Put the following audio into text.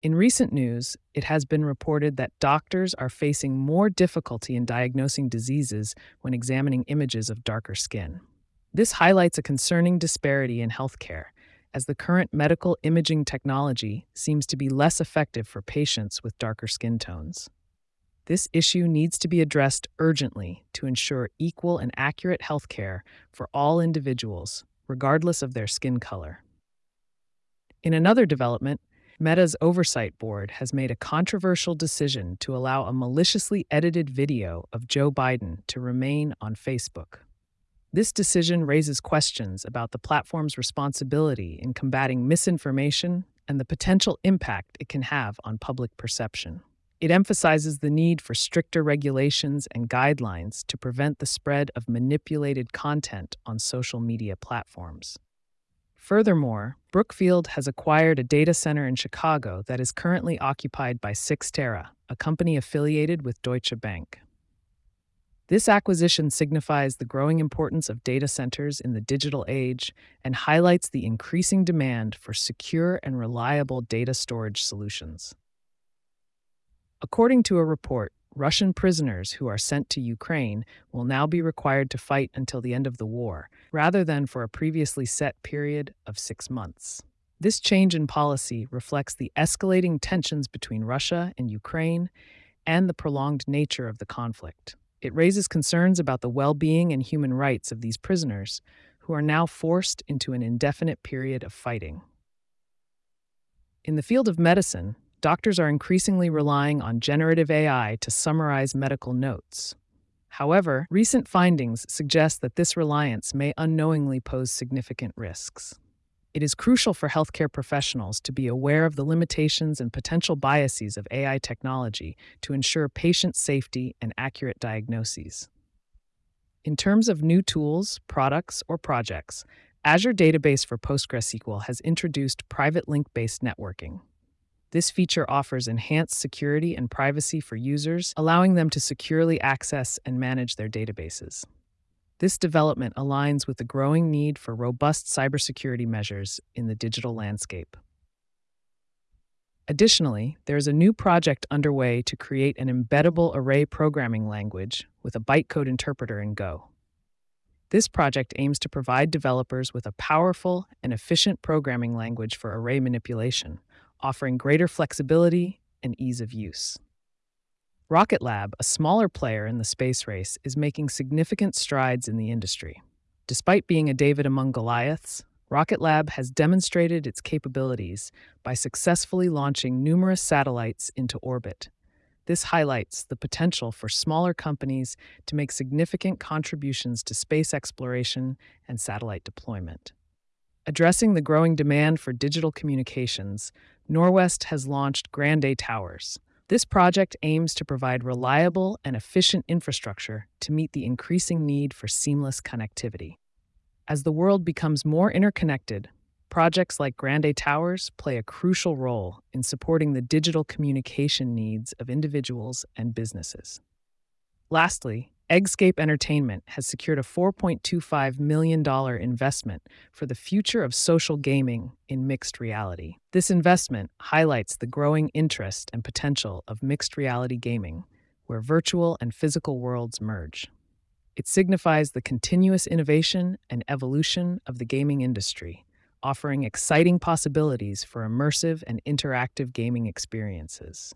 In recent news, it has been reported that doctors are facing more difficulty in diagnosing diseases when examining images of darker skin. This highlights a concerning disparity in healthcare, as the current medical imaging technology seems to be less effective for patients with darker skin tones. This issue needs to be addressed urgently to ensure equal and accurate healthcare for all individuals, regardless of their skin color. In another development, Meta's oversight board has made a controversial decision to allow a maliciously edited video of Joe Biden to remain on Facebook. This decision raises questions about the platform's responsibility in combating misinformation and the potential impact it can have on public perception. It emphasizes the need for stricter regulations and guidelines to prevent the spread of manipulated content on social media platforms. Furthermore, Brookfield has acquired a data center in Chicago that is currently occupied by Cyxtera, a company affiliated with Deutsche Bank. This acquisition signifies the growing importance of data centers in the digital age and highlights the increasing demand for secure and reliable data storage solutions. According to a report, Russian prisoners who are sent to Ukraine will now be required to fight until the end of the war, rather than for a previously set period of six months. This change in policy reflects the escalating tensions between Russia and Ukraine and the prolonged nature of the conflict. It raises concerns about the well being and human rights of these prisoners, who are now forced into an indefinite period of fighting. In the field of medicine, doctors are increasingly relying on generative AI to summarize medical notes. However, recent findings suggest that this reliance may unknowingly pose significant risks. It is crucial for healthcare professionals to be aware of the limitations and potential biases of AI technology to ensure patient safety and accurate diagnoses. In terms of new tools, products, or projects, Azure Database for PostgreSQL has introduced private link based networking. This feature offers enhanced security and privacy for users, allowing them to securely access and manage their databases. This development aligns with the growing need for robust cybersecurity measures in the digital landscape. Additionally, there is a new project underway to create an embeddable array programming language with a bytecode interpreter in Go. This project aims to provide developers with a powerful and efficient programming language for array manipulation, offering greater flexibility and ease of use. Rocket Lab, a smaller player in the space race, is making significant strides in the industry. Despite being a David among Goliaths, Rocket Lab has demonstrated its capabilities by successfully launching numerous satellites into orbit. This highlights the potential for smaller companies to make significant contributions to space exploration and satellite deployment. Addressing the growing demand for digital communications, Norwest has launched Grande Towers. This project aims to provide reliable and efficient infrastructure to meet the increasing need for seamless connectivity. As the world becomes more interconnected, projects like Grande Towers play a crucial role in supporting the digital communication needs of individuals and businesses. Lastly, Eggscape Entertainment has secured a $4.25 million investment for the future of social gaming in mixed reality. This investment highlights the growing interest and potential of mixed reality gaming, where virtual and physical worlds merge. It signifies the continuous innovation and evolution of the gaming industry, offering exciting possibilities for immersive and interactive gaming experiences.